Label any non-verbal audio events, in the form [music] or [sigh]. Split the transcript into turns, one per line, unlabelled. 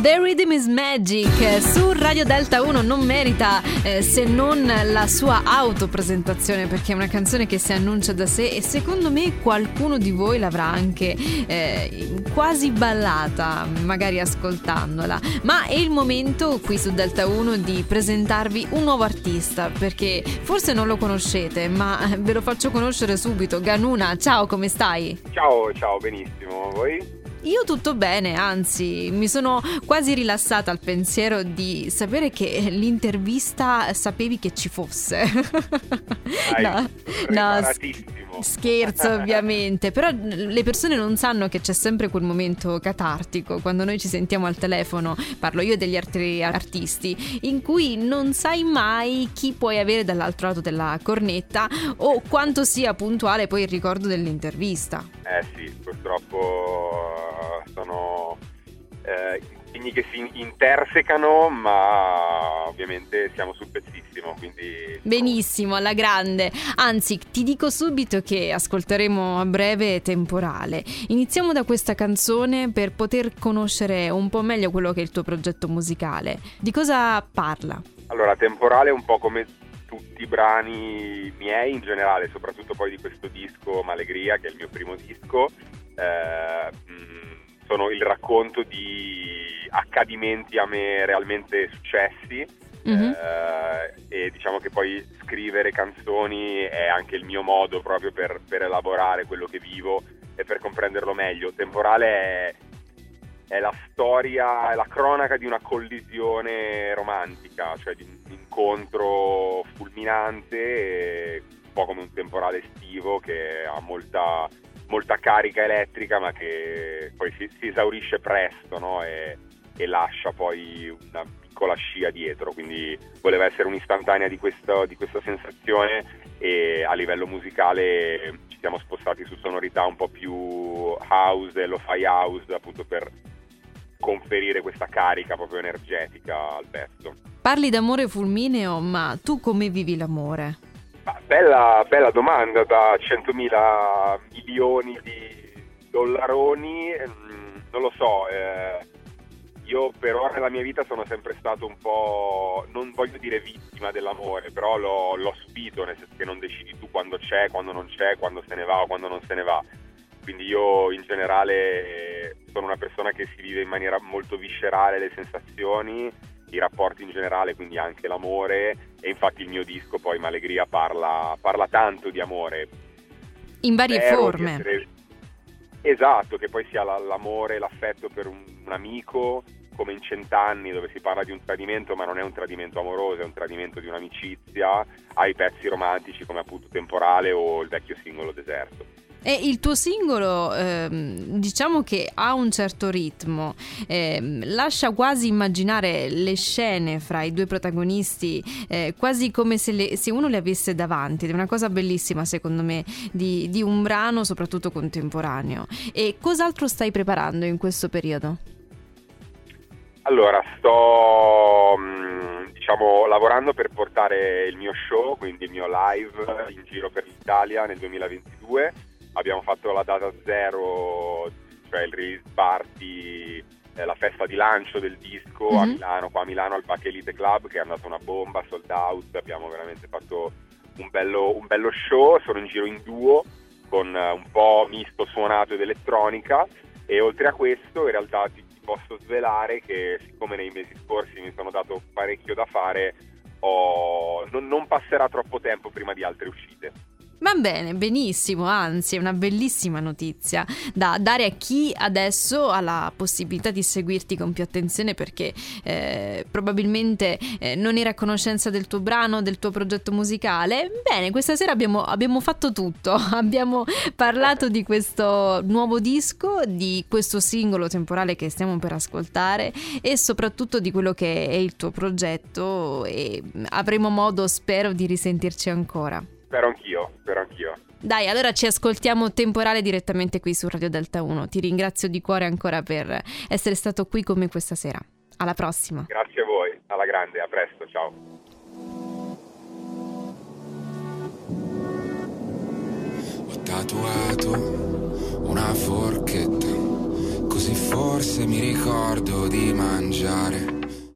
The Rhythm is Magic su Radio Delta 1 non merita eh, se non la sua autopresentazione perché è una canzone che si annuncia da sé e secondo me qualcuno di voi l'avrà anche eh, quasi ballata, magari ascoltandola. Ma è il momento qui su Delta 1 di presentarvi un nuovo artista perché forse non lo conoscete, ma ve lo faccio conoscere subito. Ganuna, ciao, come stai?
Ciao, ciao, benissimo. Voi?
Io tutto bene, anzi mi sono quasi rilassata al pensiero di sapere che l'intervista sapevi che ci fosse. [laughs]
Dai, no, no,
scherzo ovviamente, però le persone non sanno che c'è sempre quel momento catartico quando noi ci sentiamo al telefono, parlo io degli altri artisti, in cui non sai mai chi puoi avere dall'altro lato della cornetta o quanto sia puntuale poi il ricordo dell'intervista.
Eh sì, purtroppo sono eh, impegni che si intersecano, ma ovviamente siamo sul pezzissimo. Quindi...
Benissimo, alla grande. Anzi, ti dico subito che ascolteremo a breve Temporale. Iniziamo da questa canzone per poter conoscere un po' meglio quello che è il tuo progetto musicale. Di cosa parla?
Allora, Temporale è un po' come tutti i brani miei in generale, soprattutto poi di questo disco Malegria, che è il mio primo disco. Eh, sono il racconto di accadimenti a me realmente successi mm-hmm. eh, e diciamo che poi scrivere canzoni è anche il mio modo proprio per, per elaborare quello che vivo e per comprenderlo meglio. Temporale è, è la storia, è la cronaca di una collisione romantica, cioè di un incontro fulminante, un po' come un temporale estivo che ha molta molta carica elettrica ma che poi si, si esaurisce presto no? e, e, lascia poi una piccola scia dietro, quindi voleva essere un'istantanea di, questo, di questa sensazione e a livello musicale ci siamo spostati su sonorità un po' più house e lo-fi house appunto per conferire questa carica proprio energetica al pezzo.
Parli d'amore fulmineo, ma tu come vivi l'amore?
Bella, bella, domanda da 100.000 milioni di dollaroni, mm, non lo so, eh, io per ora nella mia vita sono sempre stato un po', non voglio dire vittima dell'amore, però l'ho, l'ho subito, nel senso che non decidi tu quando c'è, quando non c'è, quando se ne va o quando non se ne va. Quindi io in generale sono una persona che si vive in maniera molto viscerale le sensazioni i rapporti in generale, quindi anche l'amore e infatti il mio disco poi Malegria parla, parla tanto di amore.
In varie Spero forme.
Esatto, che poi sia l'amore, l'affetto per un amico, come in Cent'anni dove si parla di un tradimento ma non è un tradimento amoroso, è un tradimento di un'amicizia, ai pezzi romantici come appunto Temporale o il vecchio singolo Deserto.
E il tuo singolo, ehm, diciamo che ha un certo ritmo, ehm, lascia quasi immaginare le scene fra i due protagonisti, eh, quasi come se, le, se, uno le avesse davanti. Ed è una cosa bellissima, secondo me, di, di un brano, soprattutto contemporaneo. E cos'altro stai preparando in questo periodo?
Allora, sto mm, diciamo, lavorando per portare il mio show, quindi il mio live in giro per l'Italia nel 2022 abbiamo fatto la data zero, cioè il release party, eh, la festa di lancio del disco mm-hmm. a mhm. Milano, qua a Milano al Bac Elite Club che è andata una bomba, sold out, abbiamo veramente fatto un bello, un bello show, sono in giro in duo con uh, un po' misto suonato ed elettronica e oltre a questo in realtà posso svelare che siccome nei mesi scorsi mi sono dato parecchio da fare ho, non, non passerà troppo tempo prima di altre uscite.
Va bene, benissimo, anzi è una bellissima notizia da dare a chi adesso ha la possibilità di seguirti con più attenzione perché eh, probabilmente eh, non era a conoscenza del tuo brano, del tuo progetto musicale. Bene, questa sera abbiamo, abbiamo fatto tutto, [laughs] abbiamo parlato di questo nuovo disco, di questo singolo temporale che stiamo per ascoltare e soprattutto di quello che è il tuo progetto e avremo modo, spero, di risentirci ancora.
Spero anch'io, spero anch'io.
Dai, allora ci ascoltiamo temporale direttamente qui su Radio Delta 1. Ti ringrazio di cuore ancora per essere stato qui con me questa sera. Alla prossima.
Grazie a voi, alla grande, a presto, ciao.
Ho tatuato una forchetta così forse mi ricordo di mangiare